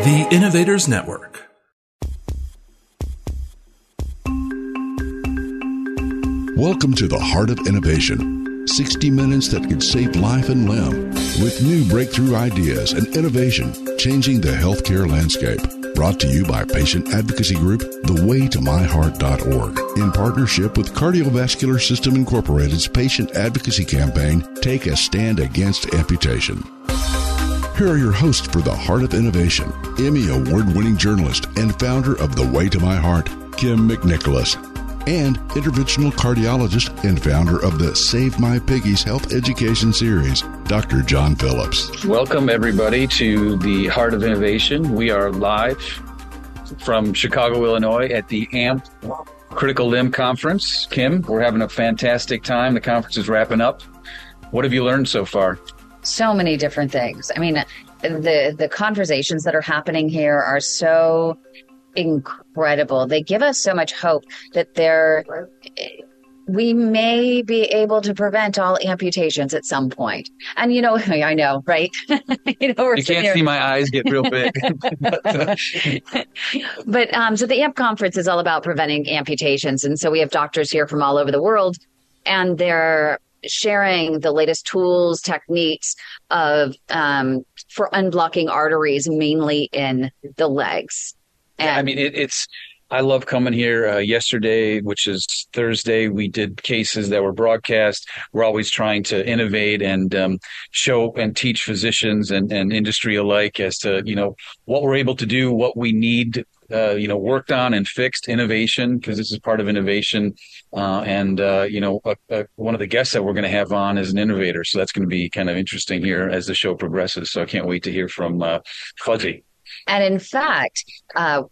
The Innovators Network. Welcome to the Heart of Innovation 60 minutes that could save life and limb with new breakthrough ideas and innovation changing the healthcare landscape. Brought to you by patient advocacy group thewaytomyheart.org in partnership with Cardiovascular System Incorporated's patient advocacy campaign Take a Stand Against Amputation. Here are your hosts for the Heart of Innovation, Emmy award winning journalist and founder of The Way to My Heart, Kym McNicholas, and interventional cardiologist and founder of the Save My Piggies Health Education Series, Dr. John Phillips. Welcome, everybody, to the Heart of Innovation. We are live from Chicago, Illinois at the AMP Critical Limb Conference. Kym, we're having a fantastic time. The conference is wrapping up. What have you learned so far? So many different things. I mean, the the conversations that are happening here are so incredible. They give us so much hope that there we may be able to prevent all amputations at some point. And you know, I know, right? you know, you can't see my eyes get real big. but um, so the AMP conference is all about preventing amputations, and so we have doctors here from all over the world, and they're sharing the latest tools, techniques of um, for unblocking arteries, mainly in the legs. And yeah, I mean, it, it's. I love coming here. Uh, yesterday, which is Thursday, we did cases that were broadcast. We're always trying to innovate and um, show and teach physicians and, and industry alike as to you know what we're able to do, what we need uh, you know, worked on and fixed innovation because this is part of innovation. Uh, and, uh, you know, one of the guests that we're going to have on is an innovator. So that's going to be kind of interesting here as the show progresses. So I can't wait to hear from uh, Fuzzy. And in fact, uh,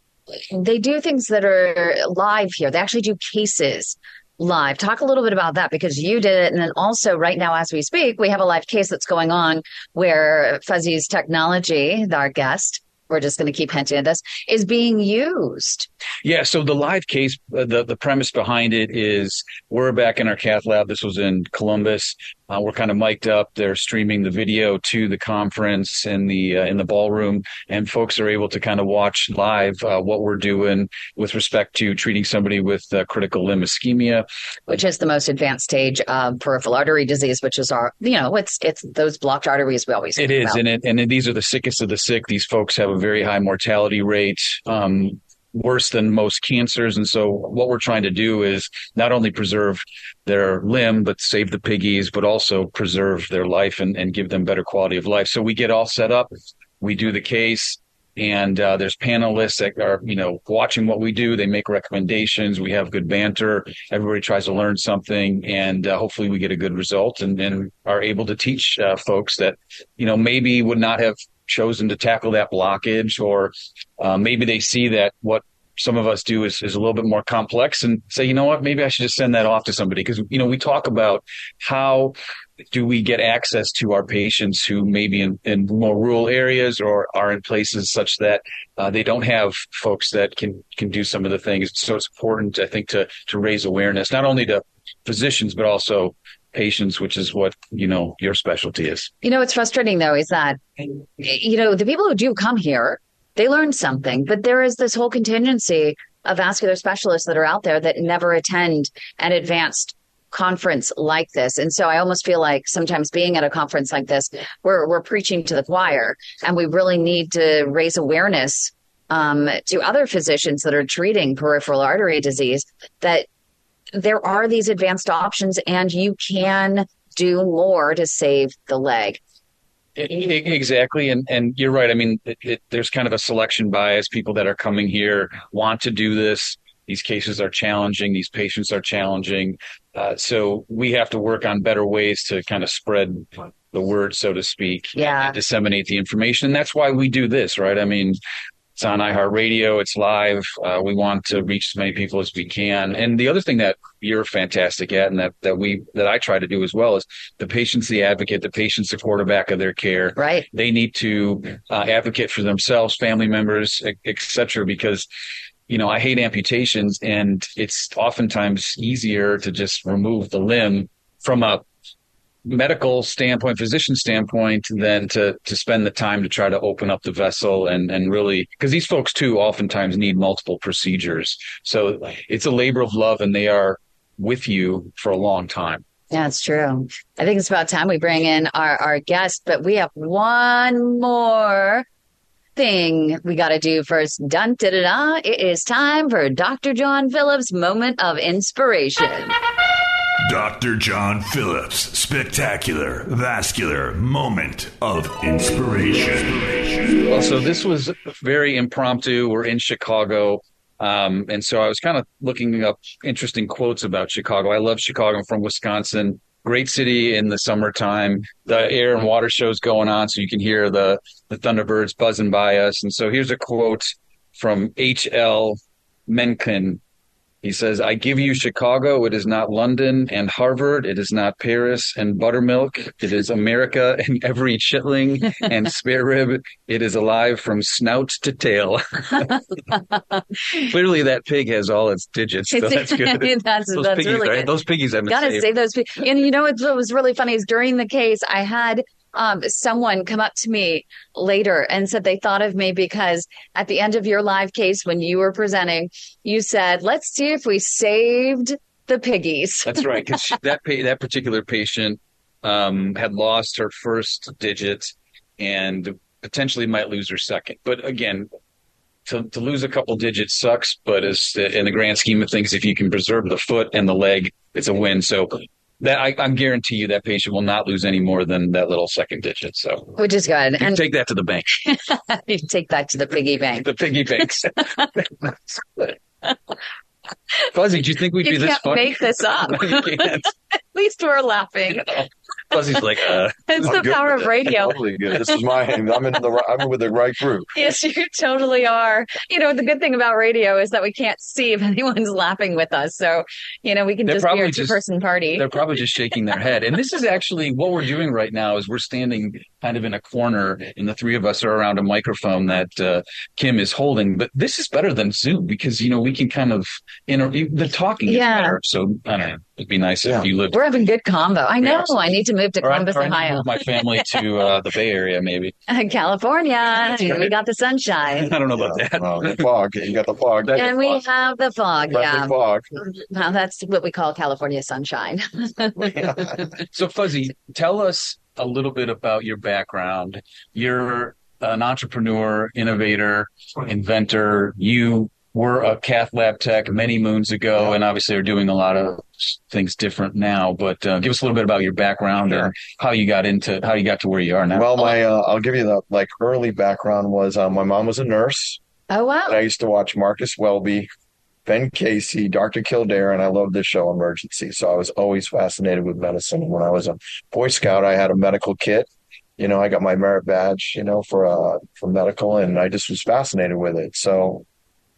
they do things that are live here. They actually do cases live. Talk a little bit about that because you did it. And then also, right now, as we speak, we have a live case that's going on where Fuzzy's technology, our guest, we're just going to keep hinting at this, is being used. Yeah. So the live case, uh, the, the premise behind it is we're back in our cath lab. This was in Columbus. Uh, we're kind of mic'd up. They're streaming the video to the conference in the uh, in the ballroom, and folks are able to kind of watch live uh, what we're doing with respect to treating somebody with uh, critical limb ischemia, which is the most advanced stage of peripheral artery disease, which is our you know it's it's those blocked arteries we always it is, about. and it, and these are the sickest of the sick. These folks have a very high mortality rate. Um, worse than most cancers. And so what we're trying to do is not only preserve their limb, but save the piggies, but also preserve their life and, and give them better quality of life. So we get all set up. We do the case and uh, there's panelists that are you know watching what we do they make recommendations we have good banter everybody tries to learn something and uh, hopefully we get a good result and, and are able to teach uh, folks that you know maybe would not have chosen to tackle that blockage, or uh, maybe they see that what some of us do is, is a little bit more complex and say, you know what, maybe I should just send that off to somebody. Because, you know, we talk about how do we get access to our patients who may be in, in more rural areas or are in places such that uh, they don't have folks that can, can do some of the things. So it's important, I think, to, to raise awareness, not only to physicians, but also patients, which is what, you know, your specialty is. You know, what's frustrating though is that, you know, the people who do come here, they learn something, but there is this whole contingency of vascular specialists that are out there that never attend an advanced conference like this. And so I almost feel like sometimes being at a conference like this, we're, we're preaching to the choir and we really need to raise awareness um, to other physicians that are treating peripheral artery disease that there are these advanced options and you can do more to save the leg. Exactly, and and you're right. I mean, it, it, there's kind of a selection bias. People that are coming here want to do this. These cases are challenging. These patients are challenging. Uh, so we have to work on better ways to kind of spread the word, so to speak, Yeah. and disseminate the information. And that's why we do this, right? I mean, it's on iHeartRadio. It's live. Uh, we want to reach as many people as we can. And the other thing that you're fantastic at, and that that we that I try to do as well, is the patient's the advocate. The patient's the quarterback of their care. Right. They need to uh, advocate for themselves, family members, et, et cetera, because you know I hate amputations, and it's oftentimes easier to just remove the limb from a medical standpoint, physician standpoint, than to to spend the time to try to open up the vessel and and really because these folks too oftentimes need multiple procedures. So it's a labor of love, and they are with you for a long time. It's true. I think it's about time we bring in our, our guest, but we have one more thing we got to do first. Dun da da da. It is time for Dr. John Phillips' moment of inspiration. Dr. John Phillips, spectacular vascular moment of inspiration. Well, so this was very impromptu. We're in Chicago. Um, and so I was kind of looking up interesting quotes about Chicago. I love Chicago. I'm from Wisconsin. Great city in the summertime. The air and water shows going on, so you can hear the the Thunderbirds buzzing by us. And so here's a quote from H.L. Mencken. He says, I give you Chicago. It is not London and Harvard. It is not Paris and buttermilk. It is America and every chitling and spare rib. It is alive from snout to tail. Clearly, that pig has all its digits. So that's good. that's Those that's piggies, really right? good. Those piggies have been Gotta saved. save those. pe- And you know what was really funny is during the case, I had um, someone come up to me later and said they thought of me because at the end of your live case, when you were presenting, you said, "Let's see if we saved the piggies." That's right, because that pa- that particular patient um, had lost her first digit and potentially might lose her second. But again, to, to lose a couple digits sucks, but as in the grand scheme of things, if you can preserve the foot and the leg, it's a win. So that I, I guarantee you that patient will not lose any more than that little second digit. So Which is good. you And take that to the bank, you take that to the piggy bank. the piggy banks. Fuzzy, do you think we'd You be this can't funny? make this up. You. At least we're laughing. Fuzzy's like, uh, It's I'm the power of radio. Totally good. This is my. I'm in the. I'm with the right group. Yes, you totally are. You know, the good thing about radio is that we can't see if anyone's laughing with us. So, you know, we can They're just be probably a two person party. they're probably just shaking their head. And this is actually what we're doing right now is we're standing kind of in a corner and the three of us are around a microphone that uh, Kym is holding. But this is better than Zoom because, you know, we can kind of, you know, the talking is Yeah. better. So I don't know. It'd be nice Yeah. if you lived We're having good combo. I know. Yes. I need to move to or Columbus, or I need to Ohio, move my family to uh, the Bay Area, maybe. California. We got the sunshine. I don't know about Yeah. that. Well, the fog. You got the fog. That And we have the fog. Classic Yeah. fog. Well, that's what we call California sunshine. So, Fuzzy, tell us a little bit about your background. You're an entrepreneur, innovator, inventor. You were a cath lab tech many moons ago, and obviously are doing a lot of things different now. But uh, give us a little bit about your background and how you got into how you got to where you are now. Well, my. Uh, I'll give you the like early background was uh, my mom was a nurse. Oh, And I used to watch Marcus Welby, Ben Casey, Dr. Kildare, and I loved the show Emergency. So I was always fascinated with medicine. When I was a Boy Scout, I had a medical kit. You know, I got my merit badge, you know, for uh for medical, and I just was fascinated with it. So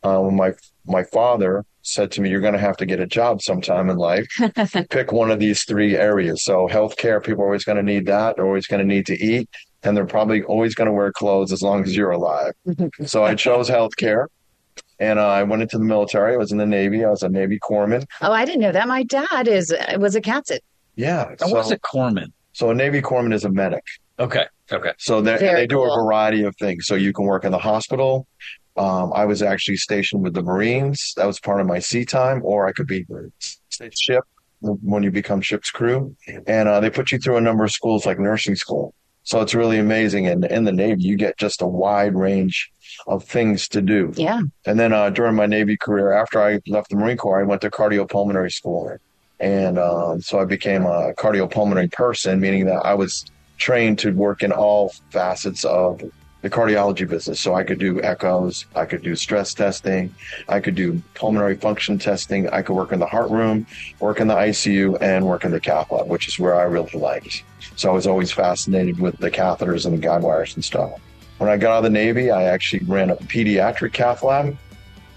when my my father said to me, "You're going to have to get a job sometime in life. Pick one of these three areas." So healthcare, people are always going to need that. They're always going to need to eat, and they're probably always going to wear clothes as long as you're alive. so I chose healthcare. And uh, I went into the military. I was in the Navy. I was a Navy corpsman. Oh, I didn't know that. My dad is was a cat sit. Yeah. And So, what's a corpsman? so a Navy corpsman is a medic. Okay, okay. So they they do cool. a variety of things. So you can work in the hospital. Um, I was actually stationed with the Marines. That was part of my sea time, or I could be stationed ship when you become ship's crew. And uh, they put you through a number of schools like nursing school. So it's really amazing. And in the Navy, you get just a wide range of things to do. Yeah. And then uh, during my Navy career, after I left the Marine Corps, I went to cardiopulmonary school. And um, so I became a cardiopulmonary person, meaning that I was trained to work in all facets of the cardiology business. So I could do echoes, I could do stress testing, I could do pulmonary function testing, I could work in the heart room, work in the ICU, and work in the cath lab, which is where I really liked. So I was always fascinated with the catheters and the guide wires and stuff. When I got out of the Navy, I actually ran a pediatric cath lab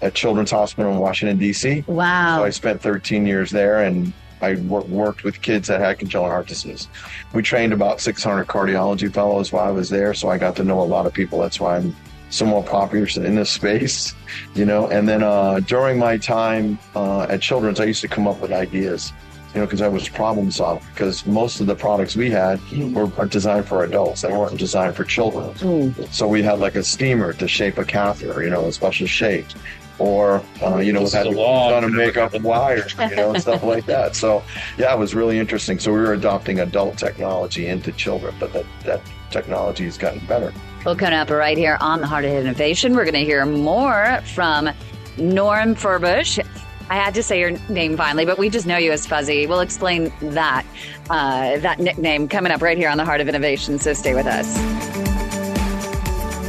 at Children's Hospital in Washington, D.C. Wow. So I spent 13 years there and I worked with kids that had congenital heart disease. We trained about 600 cardiology fellows while I was there, so I got to know a lot of people. That's why I'm somewhat popular in this space, you know. And then uh, during my time uh, at Children's, I used to come up with ideas, you know, because I was problem solving. Because most of the products we had were designed for adults; they weren't designed for children. Mm. So we had like a steamer to shape a catheter, you know, a special shape or uh, you know, we had to make up wires, you know, and stuff like that. So, yeah, it was really interesting. So we were adopting adult technology into children, but that that technology has gotten better. Well, coming up right here on the Heart of Innovation, we're going to hear more from Norm Furbush. I had to say your name finally, but we just know you as Fuzzy. We'll explain that uh, that nickname coming up right here on the Heart of Innovation. So stay with us.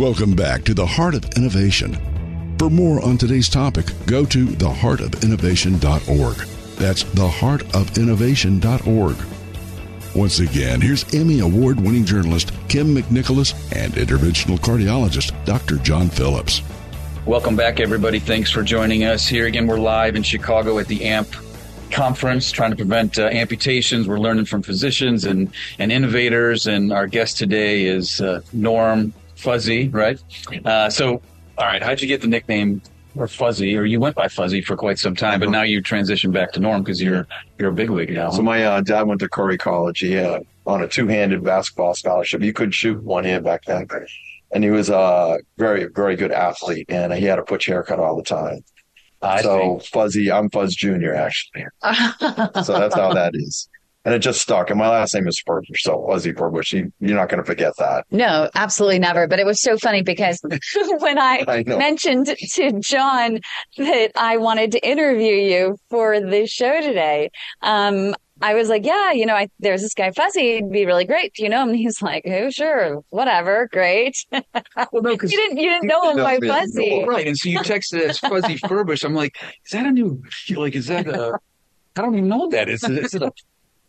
Welcome back to the Heart of Innovation. For more on today's topic, go to theheartofinnovation.org. That's theheartofinnovation.org. Once again, here's Emmy Award winning journalist Kym McNicholas and interventional cardiologist Dr. John Phillips. Welcome back, everybody. Thanks for joining us. Here again, we're live in Chicago at the AMP conference trying to prevent uh, amputations. We're learning from physicians and, and innovators. And our guest today is uh, Norm Fuzzy, right? Uh, so, all right, how'd you get the nickname or Fuzzy, or you went by Fuzzy for quite some time, but now you transitioned back to Norm because you're you're a bigwig now. So my uh, dad went to Curry College. He had on a two-handed basketball scholarship. You could shoot one hand back then, and he was a very very good athlete, and he had a butch haircut all the time. I so think. Fuzzy, I'm Fuzz Junior actually. so that's how that is and it just stuck. And my last name is Furbush, so Fuzzy Furbush. You, you're not going to forget that. No, absolutely never. But it was so funny because when I, I mentioned to John that I wanted to interview you for the show today, um, I was like, yeah, you know, I, there's this guy Fuzzy. It'd be really great. Do you know him? And he's like, oh, sure, whatever, great. well, no, because you didn't, you didn't know him by Fuzzy, right? And so you texted as Fuzzy Furbush. I'm like, is that a new? Like, is that a? I don't even know what that is. Is it a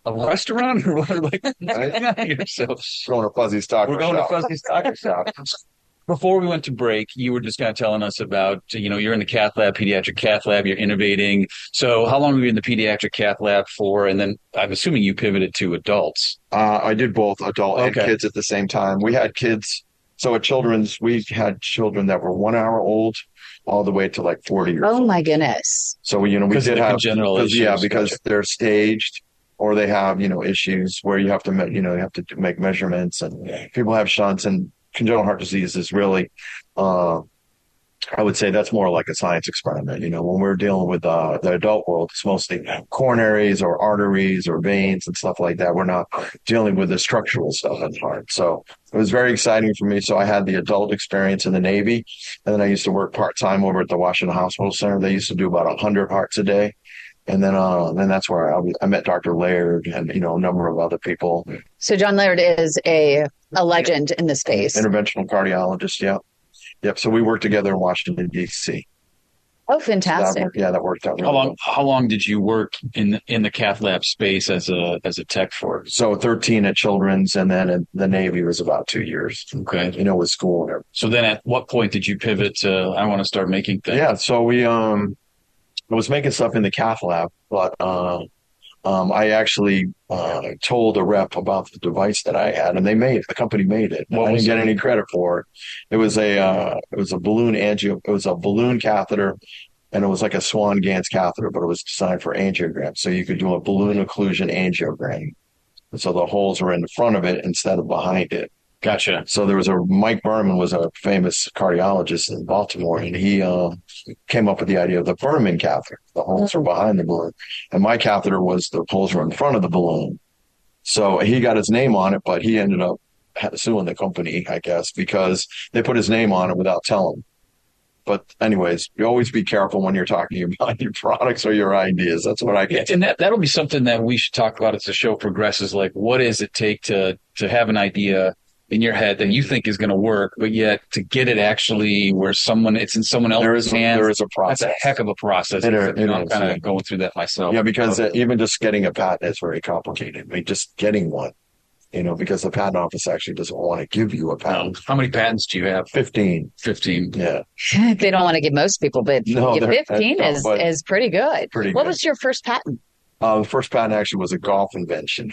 a restaurant or what? Like, right? so going to Fuzzy's Taco We're going shop. to Fuzzy's Taco Shop. Before we went to break, you were just kind of telling us about, you know, you're in the cath lab, pediatric cath lab, you're innovating. So how long were you in the pediatric cath lab for? And then I'm assuming you pivoted to adults. Uh, I did both adult okay. and kids at the same time. We had kids. So at children's, we had children that were one hour old all the way to like 40 years Oh old. my goodness. So, you know, we did have, general yeah, because they're staged or they have you know issues where you have to you know you have to make measurements and people have shunts and congenital heart disease is really uh, I would say that's more like a science experiment. You know, when we're dealing with uh, the adult world, it's mostly coronaries or arteries or veins and stuff like that. We're not dealing with the structural stuff in the heart. So it was very exciting for me. So I had the adult experience in the Navy, and then I used to work part time over at the Washington Hospital Center. They used to do about hundred hearts a day and then uh, then that's where I, I, met Dr. Laird and you know a number of other people. So John Laird is a a legend in the space. Interventional cardiologist. Yeah, yep. So we worked together in Washington D.C. Oh, That fantastic. worked- yeah, that worked out. Really How long? well. How long did you work in in the cath lab space as a as a tech for? So 13 at Children's, and then at the Navy was about two years. Okay. You know, with school and everything. So then, at what point did you pivot to I want to start making things? Yeah, so we um I was making stuff in the cath lab, but uh, um I actually uh told a rep about the device that I had and they made it. The company made it. What I didn't get it? any credit for it. It was a uh it was a balloon angio it was a balloon catheter and it was like a Swan Ganz catheter, but it was designed for angiogram. So you could do a balloon occlusion angiogram. And so the holes were in the front of it instead of behind it. Gotcha. So there was a Mike Berman was a famous cardiologist in Baltimore, and he uh, came up with the idea of the Berman catheter. The holes are behind the balloon, and my catheter was the holes were in front of the balloon. So he got his name on it, but he ended up suing the company, I guess, because they put his name on it without telling. But anyways, you always be careful when you're talking about your products or your ideas. That's what I get. and that that'll be something that we should talk about as the show progresses. Like, what does it take to to have an idea in your head that you think is going to work, but yet to get it actually where someone it's in someone else's There is hands. there is a that's process. a heck of a process. It- You know, it I'm is, kind yeah. of going through that myself. Yeah, because uh, even just getting a patent is very complicated. I mean, just getting one, you know, because the patent office actually doesn't want to give you a patent. how many patents do you have? 15. Fifteen. Yeah. they don't want to give most people, but No, 15 is, tough, but is pretty good. pretty what good. was your first patent? Uh, the first patent actually was a golf invention.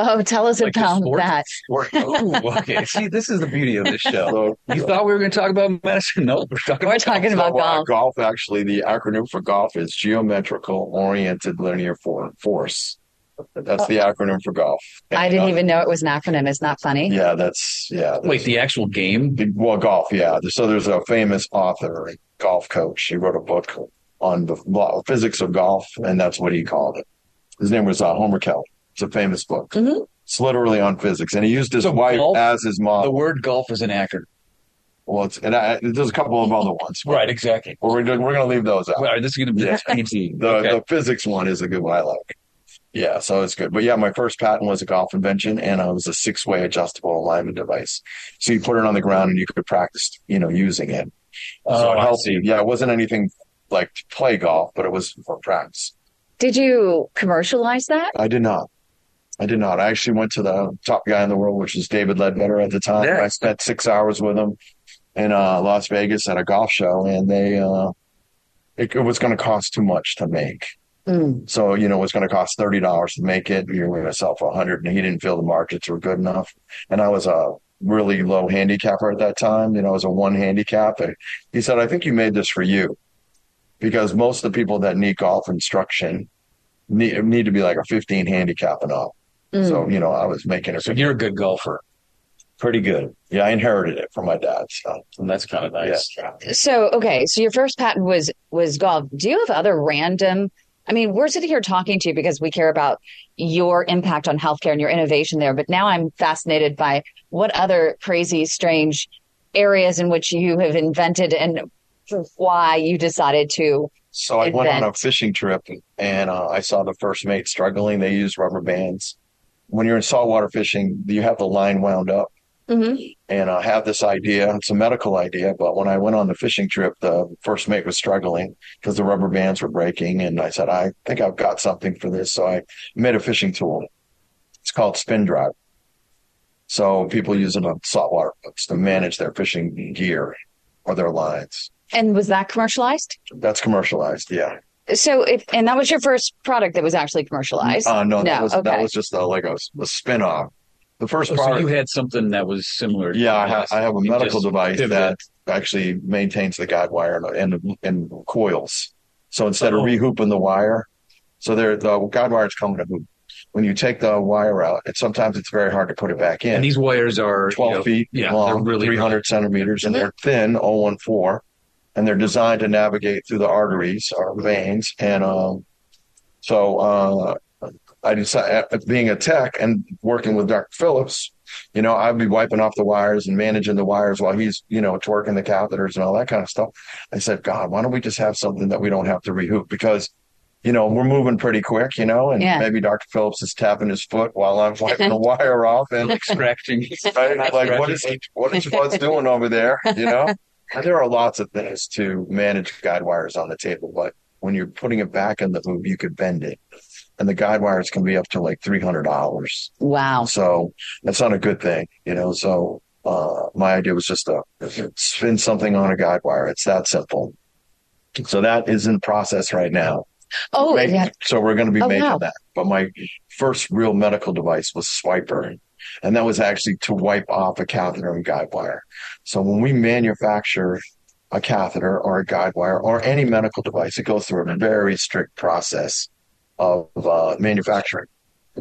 Oh, tell us Like about sport? that. Ooh, okay. See, this is the beauty of this show. So, You thought we were going to talk about medicine? No, we're talking. We're about talking so, about uh, golf. golf, actually, the acronym for golf is geometrical oriented linear force. That's the acronym for golf. I didn't Uh, even know it was an acronym. It's not funny. Yeah, that's, yeah. Wait, the actual game? The- Well, golf, yeah. So there's a famous author, a golf coach. He wrote a book on the law- physics of golf, and that's what he called it. His name was uh, Homer Kelley. It's a famous book. Mhm. It's literally on physics, and he used his So wife golf- as his mom. The word golf is an acronym. Well, it's, and I, there's a couple of other ones. Right, exactly. We're gonna, we're going to leave those out. Well, this is going to be Yeah. easy. The okay. the physics one is a good one I like. Yeah, so it's good. But yeah, my first patent was a golf invention and it was a six way adjustable alignment device. So you put it on the ground and you could practice, you know, using it. Oh, so it helped you. Yeah, it wasn't anything like to play golf, but it was for practice. Did you commercialize that? I did not. I did not. I actually went to the top guy in the world, which was David Leadbetter at the time. Yeah. I spent six hours with him in uh, Las Vegas at a golf show, and they uh, it, it was going to cost too much to make. Mm. So, you know, it was going to cost $30 to make it. You were going to sell for 100 and he didn't feel the markets were good enough. And I was a really low handicapper at that time. You know, I was a one handicap. And he said, I think you made this for you because most of the people that need golf instruction need, need to be like a 15 handicap and up. Mm. So, you know, I was making it So you're a good golfer, pretty good. Yeah. I inherited it from my dad. So, and that's kind of nice. yeah. So, okay, so your first patent was was golf. Do you have other random? I mean, we're sitting here talking to you because we care about your impact on healthcare and your innovation there. But now I'm fascinated by what other crazy, strange areas in which you have invented and why you decided to. So I went on a fishing trip and uh, I saw the first mate struggling. They use rubber bands. When you're in saltwater fishing, you have the line wound up. Mhm. And I have this idea. It's a medical idea, but when I went on the fishing trip, the first mate was struggling because the rubber bands were breaking. And I said, I think I've got something for this. So I made a fishing tool. It's called Spin Drive. So people use it on saltwater boats to manage their fishing gear or their lines. And was that commercialized? That's commercialized. Yeah. So, if and that was your first product that was actually commercialized. Uh, no, that No, was that was just a, like a, a spin off. The first Oh, so product, you had something that was similar. to yeah, I this. have, I have a You medical device pivoted. that actually maintains the guide wire and and, and coils. So instead Oh. of rehooping the wire, so there the guide wires come in a hoop. When you take the wire out, and sometimes it's very hard to put it back in. And these wires are 12 you know, feet Yeah, long, they're really 300 centimeters, and they're thin, 014, and they're designed to navigate through the arteries or veins. And um, so uh, I decided, being a tech and working with Dr. Phillips, you know, I'd be wiping off the wires and managing the wires while he's, you know, torquing the catheters and all that kind of stuff. I said, God, why don't we just have something that we don't have to rehoop? Because you know, we're moving pretty quick, you know, and Yeah. maybe Dr. Phillips is tapping his foot while I'm wiping the wire off and extracting. right? Like, what is he, what is Bud's doing over there? You know? There are lots of things to manage guide wires on the table, but when you're putting it back in the hoop, you could bend it. And the guide wires can be up to like $300. Wow. So that's not a good thing, you know? So, uh, my idea was just to spin something on a guide wire. It's that simple. So that is in process right now. Oh, Make- yeah. So we're going to be Oh, making wow. that. But my first real medical device was Swiper. And that was actually to wipe off a catheter and guide wire. So when we manufacture a catheter or a guide wire or any medical device, it goes through a very strict process of uh, manufacturing.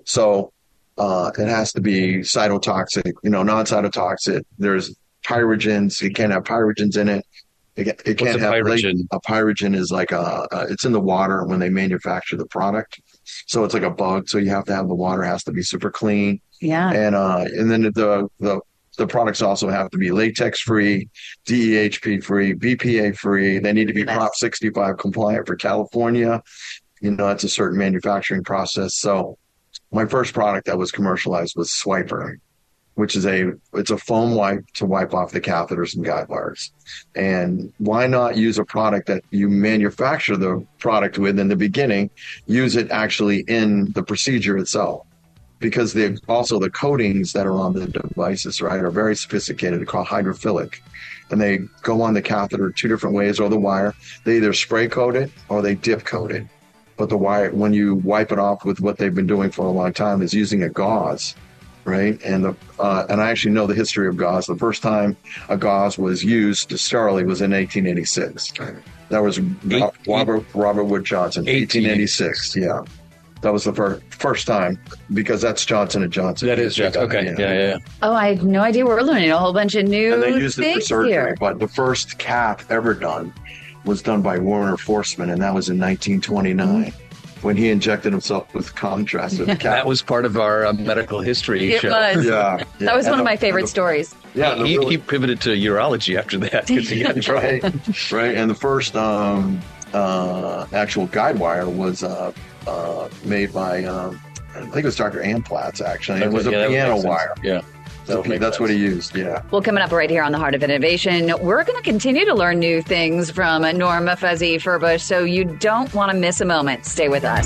So uh, it has to be cytotoxic, you know, non-cytotoxic. There's pyrogens. It can't have pyrogens in it. It, it can't a have late- pyrogen? a pyrogen is like a, uh, it's in the water when they manufacture the product. So it's like a bug. So you have to have the water has to be super clean. Yeah. And, uh, and then the, the, the products also have to be latex free, DEHP free, BPA free. They need to be. Prop 65 compliant for California. You know, it's a certain manufacturing process. So my first product that was commercialized was Swiper, which is a it's a foam wipe to wipe off the catheters and guide wires. And why not use a product that you manufacture the product with in the beginning, use it actually in the procedure itself? Because the also the coatings that are on the devices, right, are very sophisticated. They're called hydrophilic. And they go on the catheter two different ways or the wire. They either spray coat it or they dip coat it. But the wire, when you wipe it off with what they've been doing for a long time, is using a gauze, right? And the uh, and I actually know the history of gauze. The first time a gauze was used sterilely was in 1886. That was Robert Robert Wood Johnson, 1886. Yeah, that was the first first time because that's Johnson and Johnson. That is Johnson. Okay. Yeah, yeah, yeah. Oh, I had no idea. We're learning a whole bunch of new and they used it for things surgery. here. But the first cath ever done was done by Werner Forssmann, and that was in 1929 when he injected himself with contrast. That was part of our uh, medical history It show. was. Yeah, That was And one of my favorite the- stories. Yeah, he, really- he pivoted to urology after that because he got right, right. And the first um, uh, actual guide wire was uh, uh, made by um, I think it was Dr. Amplatz. Actually, it was a Yeah, piano make sense. wire. Yeah. So would make that's what he used. Yeah. Well, coming up right here on the Heart of Innovation, we're going to continue to learn new things from Norma Fuzzy Furbush, so you don't want to miss a moment. Stay with us.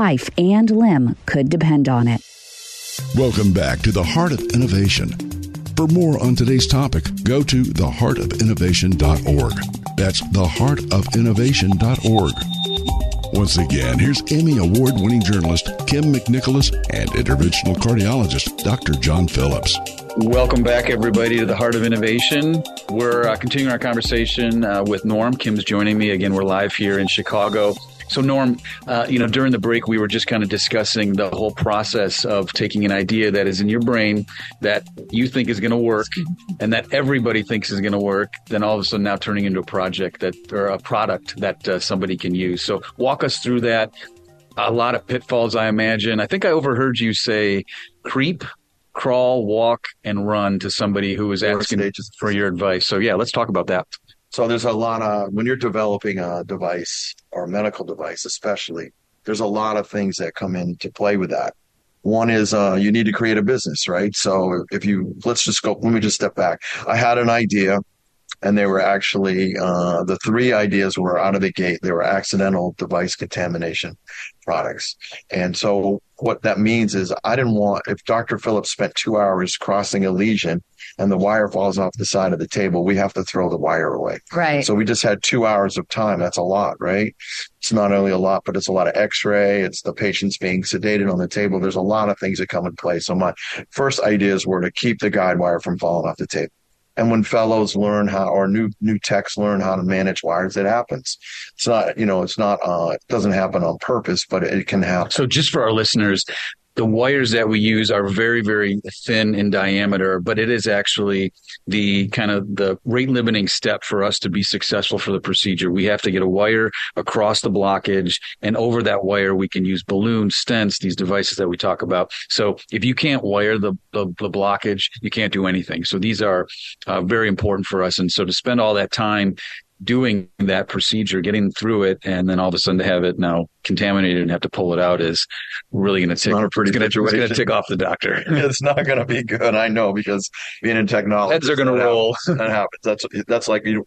and limb could depend on it. Welcome back to the Heart of Innovation. For more on today's topic, go to theheartofinnovation.org. That's theheartofinnovation.org. Once again, here's Emmy Award winning journalist Kym McNicholas and interventional cardiologist Dr. John Phillips. Welcome back, everybody, to the Heart of Innovation. We're uh, continuing our conversation uh, with Norm. Kym's joining me again. We're live here in Chicago. So, Norm, uh, you know, during the break, we were just kind of discussing the whole process of taking an idea that is in your brain that you think is going to work and that everybody thinks is going to work, then all of a sudden now turning into a project that or a product that uh, somebody can use. So, walk us through that. A lot of pitfalls, I imagine. I think I overheard you say creep, crawl, walk, and run to somebody who was asking for your advice. So, yeah, let's talk about that. So there's a lot of when you're developing a device or a medical device, especially, there's a lot of things that come into play with that. One is uh, you need to create a business, right? So if you let's just go. Let me just step back. I had an idea, and they were actually uh, the three ideas were out of the gate. They were accidental device contamination products, and so what that means is I didn't want if Dr. Phillips spent two hours crossing a lesion and the wire falls off the side of the table, we have to throw the wire away. Right. So we just had two hours of time. That's a lot, right? It's not only a lot, but it's a lot of x-ray. It's the patients being sedated on the table. There's a lot of things that come in play. So my first ideas were to keep the guide wire from falling off the table. And when fellows learn how, or new new techs learn how to manage wires, it happens. It's not, you know, it's not, uh, it doesn't happen on purpose, but it can happen. So just for our listeners, the wires that we use are very, very thin in diameter, but it is actually the kind of the rate limiting step for us to be successful for the procedure. We have to get a wire across the blockage and over that wire, we can use balloons, stents, these devices that we talk about. So if you can't wire the, the, the blockage, you can't do anything. So these are uh, very important for us. And so to spend all that time doing that procedure, getting through it, and then all of a sudden to have it now contaminated and have to pull it out is really going to tick. Not a pretty it's gonna, situation. It's going to tick off the doctor. it's not going to be good. I know because being in technology, Heads are gonna roll. happens. That happens. That's that's like you.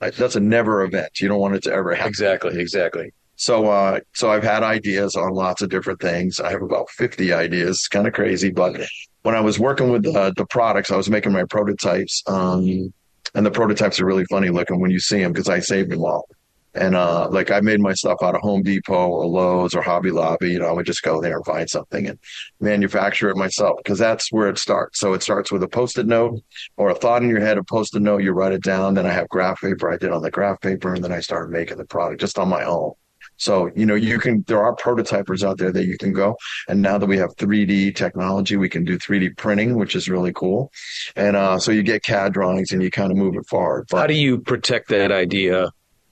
That's a never event. You don't want it to ever happen. Exactly. Exactly. So, uh, so I've had ideas on lots of different things. I have about 50 ideas. It's kind of crazy, but when I was working with uh, the products, I was making my prototypes. Um, and the prototypes are really funny looking when you see them because I saved them all. And uh, like I made my stuff out of Home Depot or Lowe's or Hobby Lobby. You know, I would just go there and find something and manufacture it myself because that's where it starts. So it starts with a post-it note or a thought in your head, a post-it note. You write it down. Then I have graph paper. I did on the graph paper, and then I started making the product just on my own. So, you know, you can, there are prototypers out there that you can go. And now that we have 3D technology, we can do 3D printing, which is really cool. And, uh, so you get CAD drawings and you kind of move it forward. How do you protect that idea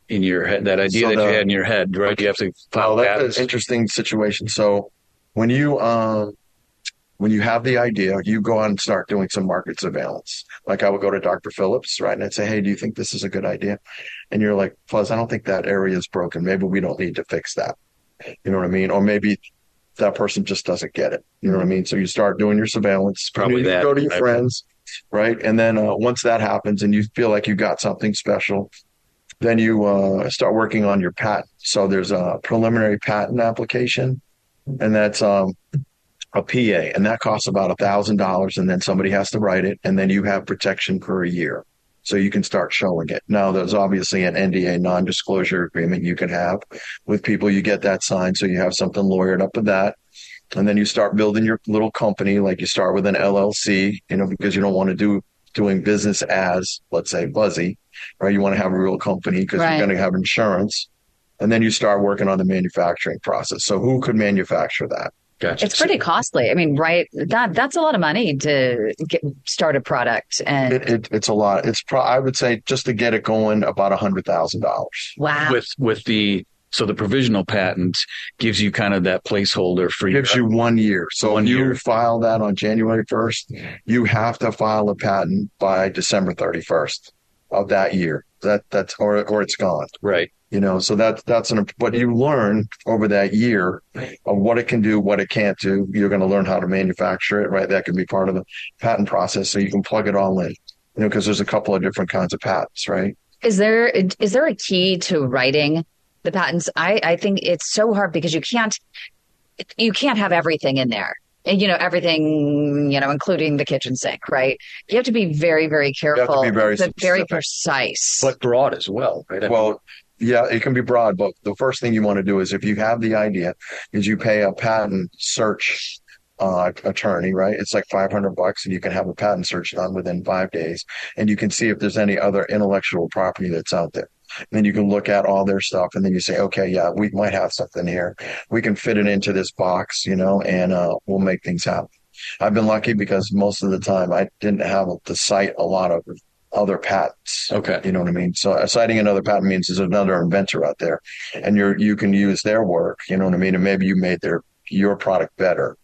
in your head? That idea So that the- you had in your head, right? You have to file Well, that's an interesting situation. So when you um when you have the idea, you go on and start doing some market surveillance. Like I would go to Dr. Phillips, right? And I'd say, Hey, do you think this is a good idea? And you're like, plus, I don't think that area is broken. Maybe we don't need to fix that. You know what I mean? Or maybe that person just doesn't get it. You know what I mean? So you start doing your surveillance. Probably you that. go to your friends, right? And then uh, once that happens and you feel like you got something special, then you uh, start working on your patent. So there's a preliminary patent application, and that's um, a PA, and that costs about a thousand dollars, and then somebody has to write it, and then you have protection for a year. So you can start showing it. Now there's obviously an NDA non-disclosure agreement you can have with people. You get that signed, so you have something lawyered up with that. And then you start building your little company, like you start with an LLC, you know, because you don't want to do doing business as, let's say, Buzzy, right? You want to have a real company because Right. you're going to have insurance. And then you start working on the manufacturing process. So who could manufacture that? Gotcha. It's pretty costly. I mean, right? That that's a lot of money to get, start a product, and It, it, it's a lot. It's pro- I would say just to get it going about a hundred thousand dollars. wow. with with the so the provisional patent gives you kind of that placeholder for your Gives you one year. So One if you year. file that on January first, you have to file a patent by December thirty first of that year. That that's or or it's gone. right. You know, so that's that's an what you learn over that year of what it can do, what it can't do. You're going to learn how to manufacture it, right? That can be part of the patent process, so you can plug it all in. You know, because there's a couple of different kinds of patents, right? Is there is there a key to writing the patents? I I think it's so hard because you can't you can't have everything in there. And, you know everything, you know, including the kitchen sink, right? You have to be very, very careful, be very but very precise. But broad as well, right? I mean, Well, yeah, it can be broad, but the first thing you want to do is if you have the idea, is you pay a patent search uh, attorney, right? It's like 500 bucks and you can have a patent search done within five days and you can see if there's any other intellectual property that's out there. And then you can look at all their stuff and then you say, okay, yeah, we might have something here. We can fit it into this box, you know, and uh, we'll make things happen. I've been lucky because most of the time I didn't have to cite a lot of other patents. Okay. You know what I mean? So uh, citing another patent means there's another inventor out there and you're, you can use their work, you know what I mean? And maybe you made their, your product better.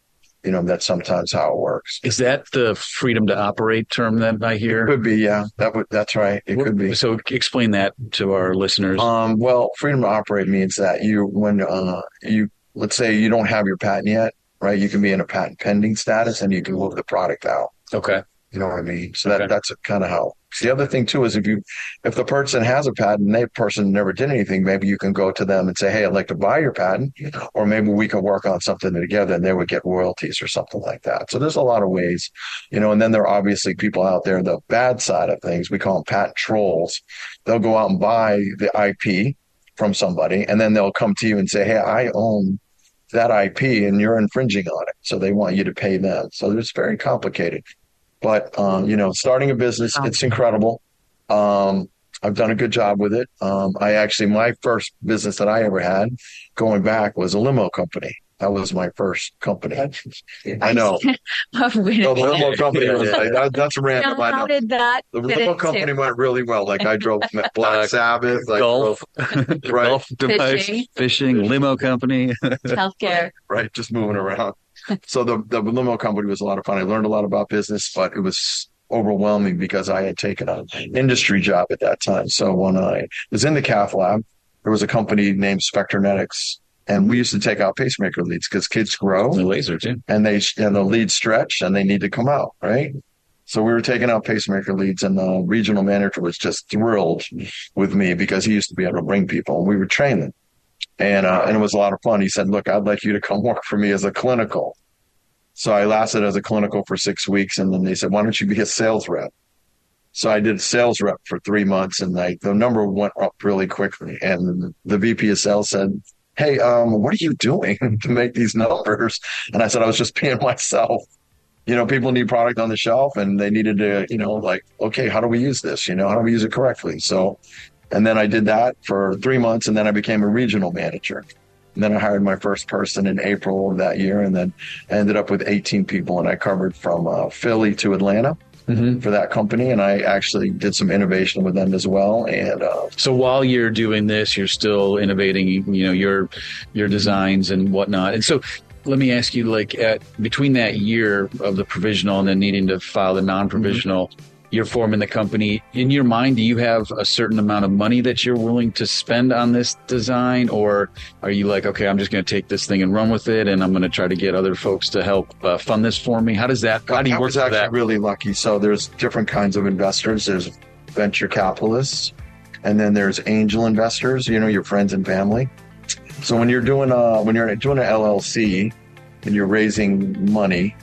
You know, that's sometimes how it works. Is that the freedom to operate term that I hear? Could be, yeah. That would, that's right. It could be. So explain that to our listeners. Um, well, freedom to operate means that you, when, uh, you, let's say you don't have your patent yet right? You can be in a patent pending status and you can move the product out. Okay. You know what I mean? So that that's kind of how. The other thing too is if you if the person has a patent and that person never did anything, maybe you can go to them and say, "Hey, I'd like to buy your patent," or maybe we can work on something together, and they would get royalties or something like that. So there's a lot of ways, you know. And then there are obviously people out there the bad side of things. We call them patent trolls. They'll go out and buy the IP from somebody, and then they'll come to you and say, "Hey, I own." That IP and you're infringing on it. So they want you to pay them. So it's very complicated. But um, you know, starting a business, it's incredible. Um, I've done a good job with it. Um, I actually, my first business that I ever had, going back, was a limo company. That was my first company. I know. oh, the limo company was like, that, that's random. Now, how did that? The fit limo into- company went really well. Like I drove Black Sabbath, I golf, drove, right, golf device, Fishing. fishing, limo company. healthcare. right, just moving around. So the the limo company was a lot of fun. I learned a lot about business, but it was overwhelming because I had taken an industry job at that time. So when I was in the cath lab, there was a company named Spectranetics, and we used to take out pacemaker leads because kids grow, the laser too. and they and the leads stretch and they need to come out, right? So we were taking out pacemaker leads, and the regional manager was just thrilled with me because he used to be able to bring people, and we would train them, and uh, and it was a lot of fun. He said, "Look, I'd like you to come work for me as a clinical." So I lasted as a clinical for six weeks, and then they said, "Why don't you be a sales rep?" So I did sales rep for three months, and like the number went up really quickly. And the VP of sales said, "Hey, um, what are you doing to make these numbers?" And I said, "I was just paying myself." You know, people need product on the shelf, and they needed to, you know, like, okay, how do we use this? You know, how do we use it correctly? So, and then I did that for three months, and then I became a regional manager. And then I hired my first person in April of that year, and then I ended up with 18 people, and I covered from uh, Philly to Atlanta for that company, and I actually did some innovation with them as well. And uh, So while you're doing this, you're still innovating, you know, your your designs and whatnot. And so let me ask you, like, at between that year of the provisional and then needing to file the non-provisional, you're forming the company. In your mind, do you have a certain amount of money that you're willing to spend on this design, or are you like, okay, I'm just going to take this thing and run with it, and I'm going to try to get other folks to help uh, fund this for me? How does that? How do you I was actually that? really lucky. So there's different kinds of investors. There's venture capitalists, and then there's angel investors. You know, your friends and family. So when you're doing a when you're doing an LLC and you're raising money,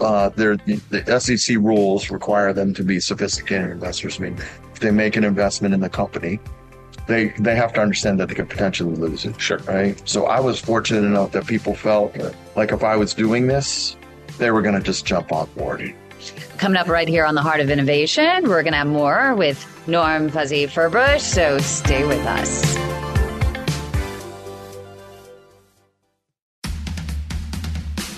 uh, the SEC rules require them to be sophisticated investors. I mean, if they make an investment in the company, they they have to understand that they could potentially lose it. Sure. Right. So I was fortunate enough that people felt like if I was doing this, they were going to just jump on board. Coming up right here on the Heart of Innovation, we're going to have more with Norm Fuzzy Furbush, so stay with us.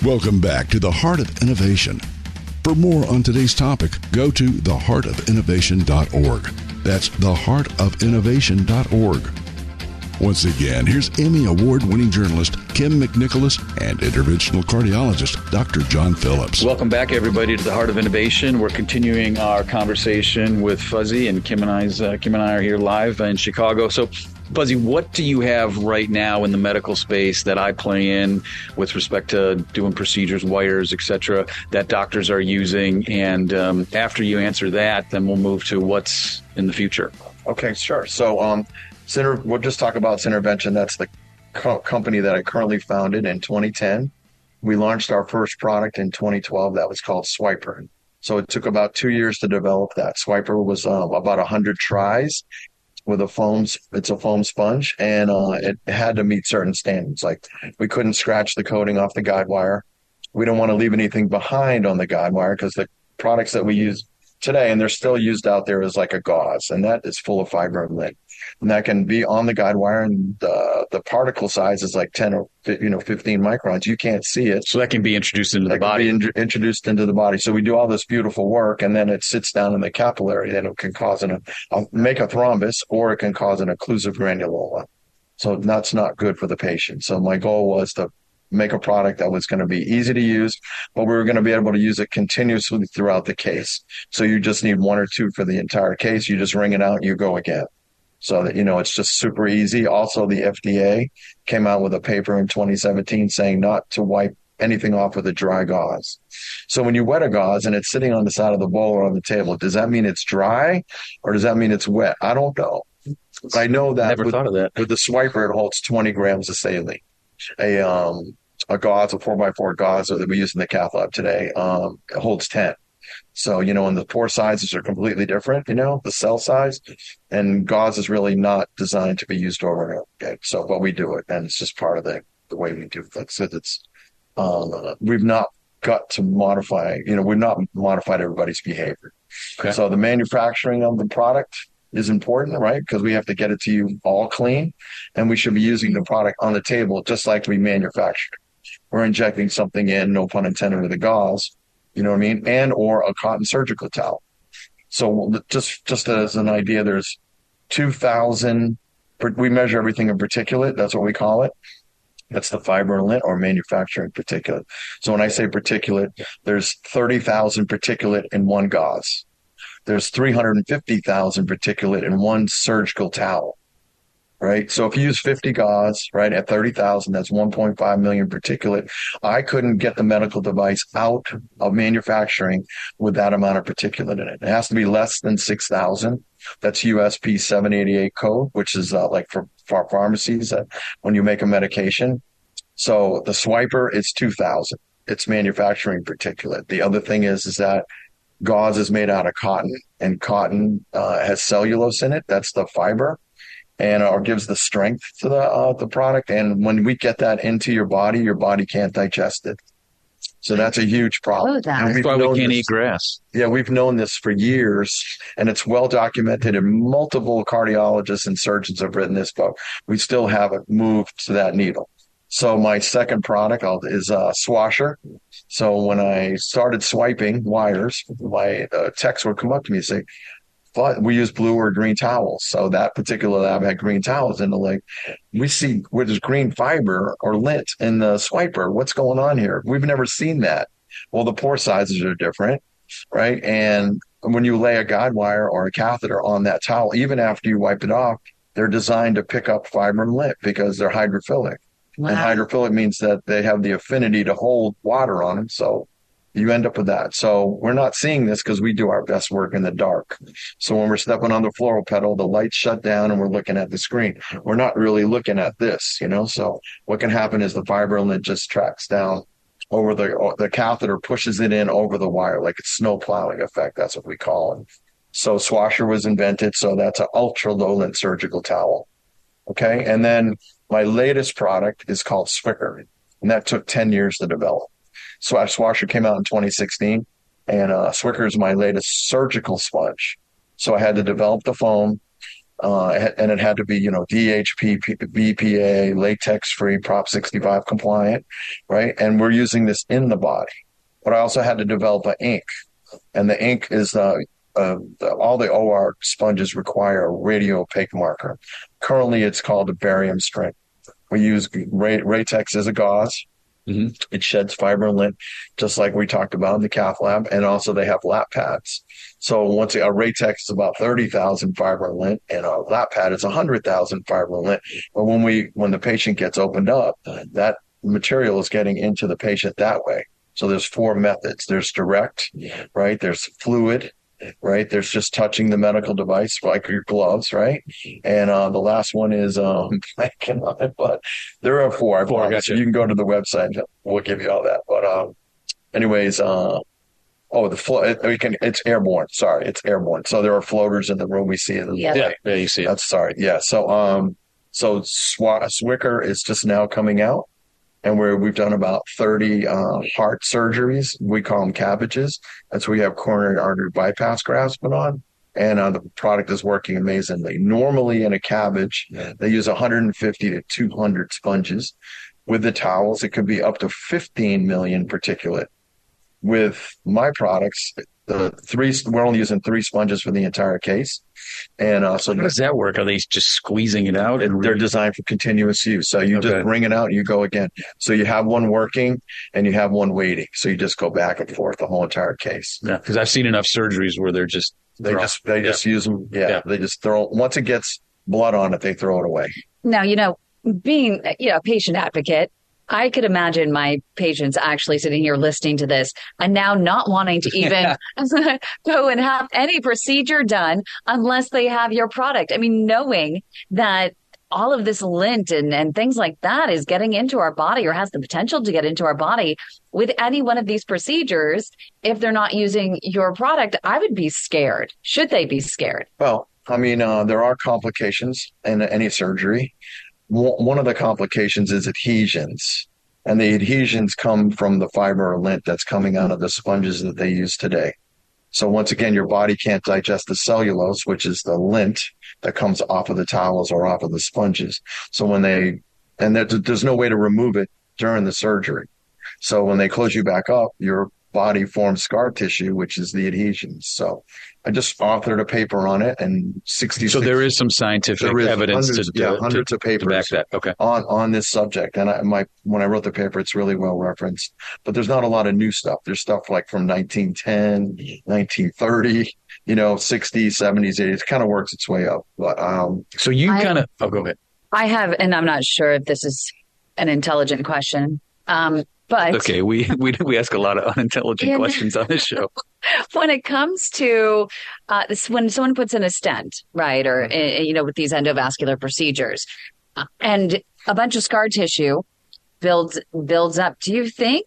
Welcome back to the Heart of Innovation. For more on today's topic, go to theheartofinnovation.org. That's theheartofinnovation.org. Once again, here's Emmy Award winning journalist Kym McNicholas and interventional cardiologist Dr. John Phillips. Welcome back, everybody, to the Heart of Innovation. We're continuing our conversation with Fuzzy, and Kym and I's uh, Kym and I are here live in Chicago. So, Fuzzy, what do you have right now in the medical space that I play in with respect to doing procedures, wires, etc., that doctors are using? And um, after you answer that, then we'll move to what's in the future. Okay, sure. So, um, Center, we'll just talk about Syntervention. That's the co- company that I currently founded in 2010. We launched our first product in 2012 that was called Swiper. So it took about two years to develop that. Swiper was um, about 100 tries with a foam. It's a foam sponge, and uh, it had to meet certain standards. Like we couldn't scratch the coating off the guide wire. We don't want to leave anything behind on the guide wire because the products that we use today, and they're still used out there, is like a gauze, and that is full of fiber and lead and that can be on the guide wire and the the particle size is like 10 or you know 15 microns you can't see it So that can be introduced into the that can body. be in- introduced into the body so we do all this beautiful work and then it sits down in the capillary and it can cause an uh, make a thrombus or it can cause an occlusive granuloma so that's not good for the patient so my goal was to make a product that was going to be easy to use, but we were going to be able to use it continuously throughout the case. So you just need one or two for the entire case. You just ring it out and you go again. So that, you know, it's just super easy. Also, the FDA came out with a paper in 2017 saying not to wipe anything off with a dry gauze. So when you wet a gauze and it's sitting on the side of the bowl or on the table, does that mean it's dry or does that mean it's wet? I don't know. But I know that Never with, thought of that. with the swiper, it holds 20 grams of saline. A, um, a gauze, a four by four gauze that we use in the cath lab today, um, it holds 10. So, you know, and the pore sizes are completely different, you know, the cell size and gauze is really not designed to be used over and over again. So, but we do it and it's just part of the, the way we do it. That's it. It's, um, we've not got to modify, you know, we've not modified everybody's behavior. Okay. So the manufacturing of the product is important, right? Because we have to get it to you all clean and we should be using the product on the table just like we manufactured. We're injecting something in, no pun intended, with the gauze, you know what I mean? And or a cotton surgical towel. So just just as an idea, there's 2,000, we measure everything in particulate. That's what we call it. That's the fiber lint or manufacturing particulate. So when I say particulate, there's 30,000 particulate in one gauze. There's 350,000 particulate in one surgical towel. Right. So if you use 50 gauze, right, at 30,000, that's 1.5 million particulate. I couldn't get the medical device out of manufacturing with that amount of particulate in it. It has to be less than 6,000. That's USP 788 code, which is uh, like for, for pharmacies that when you make a medication. So the swiper is 2000. It's manufacturing particulate. The other thing is, is that gauze is made out of cotton and cotton uh, has cellulose in it. That's the fiber and or gives the strength to the uh, the product. And when we get that into your body, your body can't digest it. So that's a huge problem. Oh, That's why we can't this- eat grass. yeah, we've known this for years, and it's well documented, and multiple cardiologists and surgeons have written this book. We still haven't moved to that needle. So my second product I'll- is a Swasher. So when I started swiping wires, my uh, techs would come up to me and say, but we use blue or green towels. So that particular lab had green towels in the lake. We see where there's green fiber or lint in the swiper. What's going on here? We've never seen that. Well, the pore sizes are different, right? And when you lay a guide wire or a catheter on that towel, even after you wipe it off, they're designed to pick up fiber and lint because they're hydrophilic. Wow. And hydrophilic means that they have the affinity to hold water on them. So you end up with that. So we're not seeing this because we do our best work in the dark. So when we're stepping on the fluoro pedal, the lights shut down and we're looking at the screen. We're not really looking at this, you know. So what can happen is the fiber lint just tracks down over the the catheter, pushes it in over the wire like it's snow plowing effect. That's what we call it. So Swasher was invented. So that's an ultra low lint surgical towel. Okay. And then my latest product is called Swicker, and that took 10 years to develop. Swash Swasher came out in 2016, and uh, Swicker is my latest surgical sponge. So I had to develop the foam, uh, and it had to be, you know, DHP, BPA, latex free, Prop 65 compliant, right? And we're using this in the body. But I also had to develop an ink, and the ink is uh, uh, the, all the OR sponges require a radio opaque marker. Currently, it's called a barium strength. We use Ray, Raytex as a gauze. Mm-hmm. It sheds fiber and lint, just like we talked about in the cath lab. And also they have lap pads. So once a Raytex is about 30,000 fiber and lint and a lap pad is 100,000 fiber and lint. But when we, when the patient gets opened up, that material is getting into the patient that way. So there's four methods. There's direct, right? There's fluid, right? There's just touching the medical device like your gloves, right? And uh, the last one is um, blanking on it, but there are four. I Four, promise. gotcha. You can go to the website. We'll give you all that. But um, anyways, uh, oh, the flo- it, we can. It's airborne. Sorry, it's airborne. So there are floaters in the room. We see it. Yeah. Yeah, yeah, you see it. That's sorry. Yeah. So um, so Swa- Swicker is just now coming out. And where we've done about 30 uh, heart surgeries, we call them cabbages. That's where we have coronary artery bypass grafts put on. And uh, the product is working amazingly. Normally in a cabbage, they use 150 to 200 sponges. With the towels, it could be up to 15 million particulate. With my products, the three we're only using three sponges for the entire case, and uh, so How does that work? Are they just squeezing it out? And they're designed for continuous use. So you Okay. just bring it out and you go again. So you have one working and you have one waiting. So you just go back and forth the whole entire case. yeah, because I've seen enough surgeries where they're just They throw- just they yeah. just use them. Yeah, Yeah. they just throw. Once it gets blood on it, they throw it away. Now, you know, being you know, a patient advocate, I could imagine my patients actually sitting here listening to this and now not wanting to even go and have any procedure done unless they have your product. I mean, knowing that all of this lint and, and things like that is getting into our body or has the potential to get into our body with any one of these procedures. If they're not using your product, I would be scared. Should they be scared? Well, I mean, uh, there are complications in any surgery. One of the complications is adhesions, and the adhesions come from the fiber or lint that's coming out of the sponges that they use today. So once again, your body can't digest the cellulose, which is the lint that comes off of the towels or off of the sponges. So when they, and there's no way to remove it during the surgery. So when they close you back up, your body forms scar tissue, which is the adhesions. So I just authored a paper on it and 60. So there is some scientific is evidence hundreds, to, yeah, hundreds to, of papers to back that. Okay. On, on this subject. And I, my, when I wrote the paper, it's really well referenced, but there's not a lot of new stuff. There's stuff like from 1910, 1930, you know, 60s, 70s, 80s. It kind of works its way up. But, um, so you kind of, oh, go ahead. I have, and I'm not sure if this is an intelligent question. Um, but okay, we we we ask a lot of unintelligent in, questions on this show. when it comes to uh, this, when someone puts in a stent, right, or mm-hmm. you know, with these endovascular procedures, uh, and a bunch of scar tissue builds builds up. Do you think?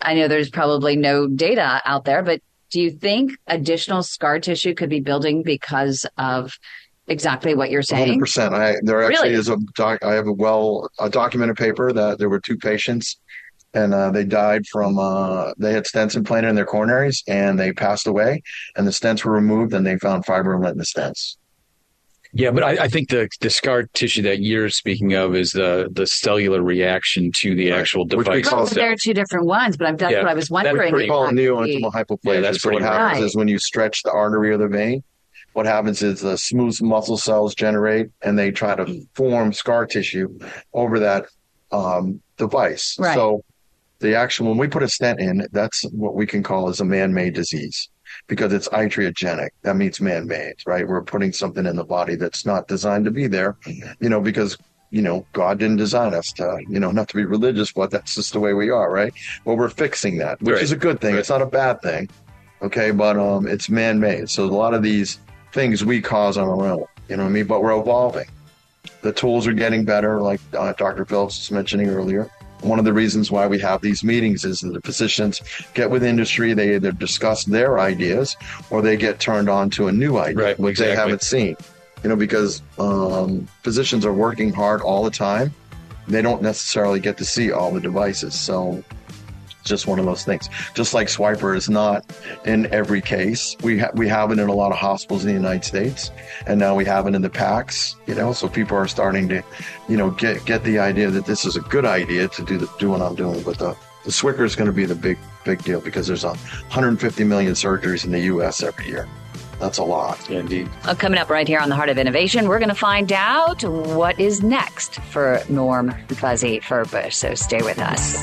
I know there's probably no data out there, but do you think additional scar tissue could be building because of exactly what you're saying? 100%. I, there actually really? is a doc, I have a well a documented paper that there were two patients and uh, they died from uh, they had stents implanted in their coronaries and they passed away and the stents were removed and they found fiber in the stents. Yeah but I, I, think the the scar tissue that you're speaking of is the the cellular reaction to the right. actual device well, there are two different ones but I'm, that's yeah, what i was wondering we call neointimal hyperplasia yeah, that's so what happens right. is when you stretch the artery or the vein what happens is the smooth muscle cells generate and they try to form scar tissue over that um, device. Right. so the actual when we put a stent in, that's what we can call as a man-made disease because it's iatrogenic. That means man-made, right? We're putting something in the body that's not designed to be there, you know, because you know God didn't design us to, you know, not to be religious, but that's just the way we are, right? Well, we're fixing that, which right. is a good thing. Right. It's not a bad thing, okay? But um, it's man-made, so a lot of these things we cause on our own, you know what I mean? But we're evolving. The tools are getting better, like uh, Dr. Phillips was mentioning earlier one of the reasons why we have these meetings is that the physicians get with industry, they either discuss their ideas or they get turned on to a new idea, right, which exactly. they haven't seen. You know, because um, physicians are working hard all the time. They don't necessarily get to see all the devices. So just one of those things. Just like Swiper is not in every case. We ha- we have it in a lot of hospitals in the United States, and now we have it in the PACS. You know, so people are starting to, you know, get get the idea that this is a good idea to do the, do what I'm doing. But the the Swicker is going to be the big big deal because there's a 150 million surgeries in the U.S. every year. That's a lot. Yeah, indeed. Uh, coming up right here on the Heart of Innovation, we're going to find out what is next for Norm Fuzzy Furbush. So stay with us.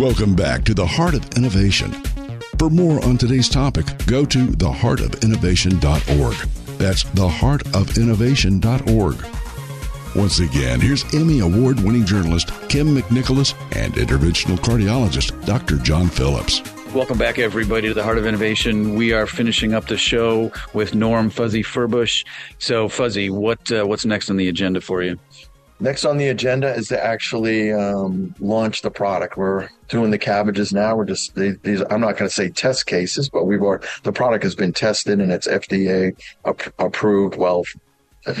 Welcome back to the Heart of Innovation. For more on today's topic, go to theheartofinnovation.org. That's theheartofinnovation.org. Once again, here's Emmy Award winning journalist Kym McNicholas and interventional cardiologist Dr. John Phillips. Welcome back, everybody, to the Heart of Innovation. We are finishing up the show with Norm Fuzzy Furbush. So, Fuzzy, what uh, what's next on the agenda for you? Next on the agenda is to actually um, launch the product. We're doing the cabbages now. We're just these. I'm not going to say test cases, but we've already, the product has been tested and it's FDA approved, well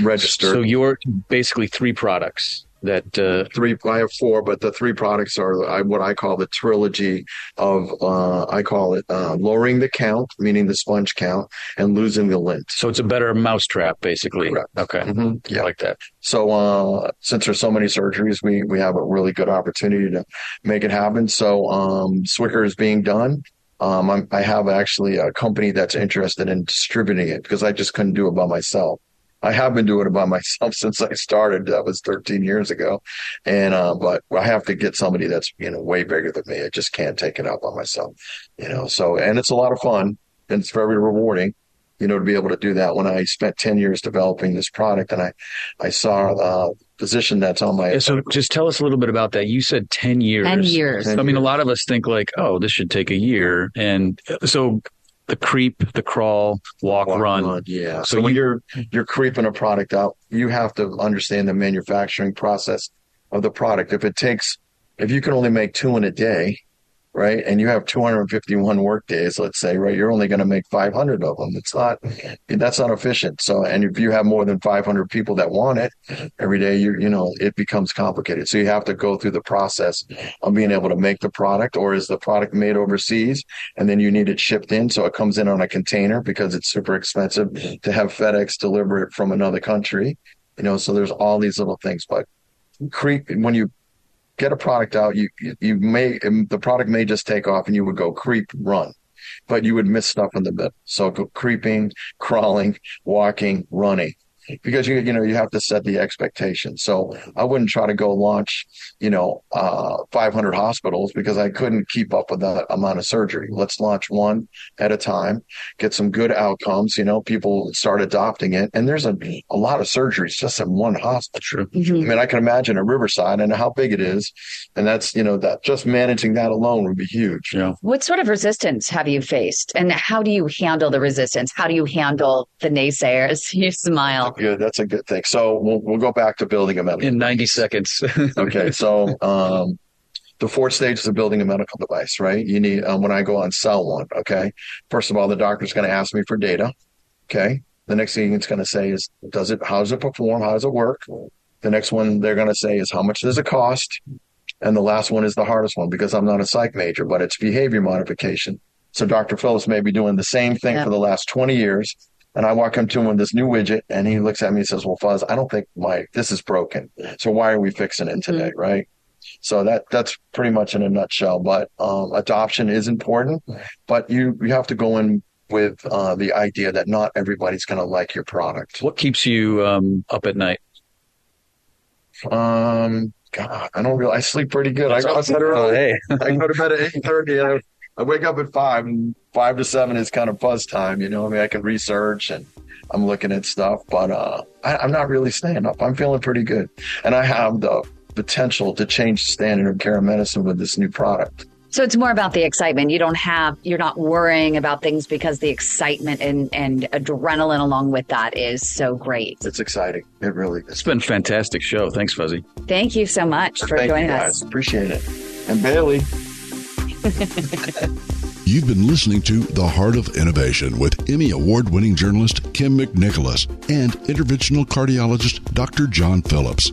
registered. So you're basically three products that uh, three i have four but the three products are what i call the trilogy of uh, i call it uh, lowering the count meaning the sponge count and losing the lint. So it's a better mousetrap basically. Correct. okay. Mm-hmm. yeah. I like that. So uh, since there's so many surgeries we we have a really good opportunity to make it happen. So um, swicker is being done. Um, i have actually a company that's interested in distributing it because i just couldn't do it by myself I have been doing it by myself since I started. That was 13 years ago. And, uh, but I have to get somebody that's, you know, way bigger than me. I just can't take it out by myself, you know, so, and it's a lot of fun and it's very rewarding, you know, to be able to do that when I spent 10 years developing this product and I, I saw, uh, physician that's on my. So just tell us a little bit about that. You said 10 years. 10 years. I mean, a lot of us think like, oh, this should take a year. And so the creep, the crawl, walk, Walk, run. run, Yeah. So So, when you- you're you're creeping a product out, you have to understand the manufacturing process of the product. If it takes, if you can only make two in a day, right, and you have 251 work days, let's say, right, you're only going to make 500 of them. It's not, that's not efficient. So, and if you have more than 500 people that want it every day, you you know, it becomes complicated. So you have to go through the process of being able to make the product, or is the product made overseas, and then you need it shipped in, so it comes in on a container because it's super expensive to have FedEx deliver it from another country. You know, so there's all these little things, but creep when you get a product out, you you- may um, the product may just take off and you would go creep run, but you would miss stuff in the middle. So creeping, crawling, walking, running. Because you you know you have to set the expectation. So I wouldn't try to go launch, you know, uh, 500 hospitals because I couldn't keep up with that amount of surgery. Let's launch one at a time, get some good outcomes. You know, people start adopting it, and there's a a lot of surgeries just in one hospital. I mean, I can imagine a Riverside and how big it is, and that's you know that just managing that alone would be huge. Yeah. What sort of resistance have you faced? And how do you handle the resistance? How do you handle the naysayers? You smile. Good, that's a good thing. So we'll we'll go back to building a medical in 90 seconds. okay, so um, the four stages of building a medical device, right? You need um, when I go on sell one. Okay, first of all, the doctor's going to ask me for data. Okay, the next thing it's going to say is, does it? How does it perform? How does it work? The next one they're going to say is, how much does it cost? And the last one is the hardest one because I'm not a psych major, but it's behavior modification. So Dr. Phillips may be doing the same thing Yeah. for the last 20 years. And I walk him to him with this new widget and he looks at me and says, well, Fuzz, I don't think my, this is broken. So why are we fixing it today? Right. So that, that's pretty much in a nutshell, but, um, adoption is important, but you, you have to go in with, uh, the idea that not everybody's going to like your product. What keeps you um, up at night? Um, God, I don't really, I sleep pretty good. I go to bed Oh, early. hey. I go to bed at eight thirty. I, I wake up at five, and five to seven is kind of buzz time. You know, I mean, I can research and I'm looking at stuff, but uh, I, I'm not really staying up. I'm feeling pretty good, and I have the potential to change the standard of care of medicine with this new product. So it's more about the excitement. You don't have, you're not worrying about things because the excitement and, and adrenaline along with that is so great. It's exciting. It really is. It's been a fantastic show. Thanks, Fuzzy. Thank you so much for Thank joining you us. guys. Appreciate it. And Bailey. You've been listening to The Heart of Innovation with Emmy Award winning journalist Kym McNicholas and interventional cardiologist Dr. John Phillips.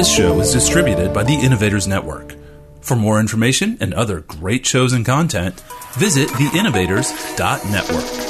This show is distributed by the Innovators Network. For more information and other great shows and content, visit theinnovators.network.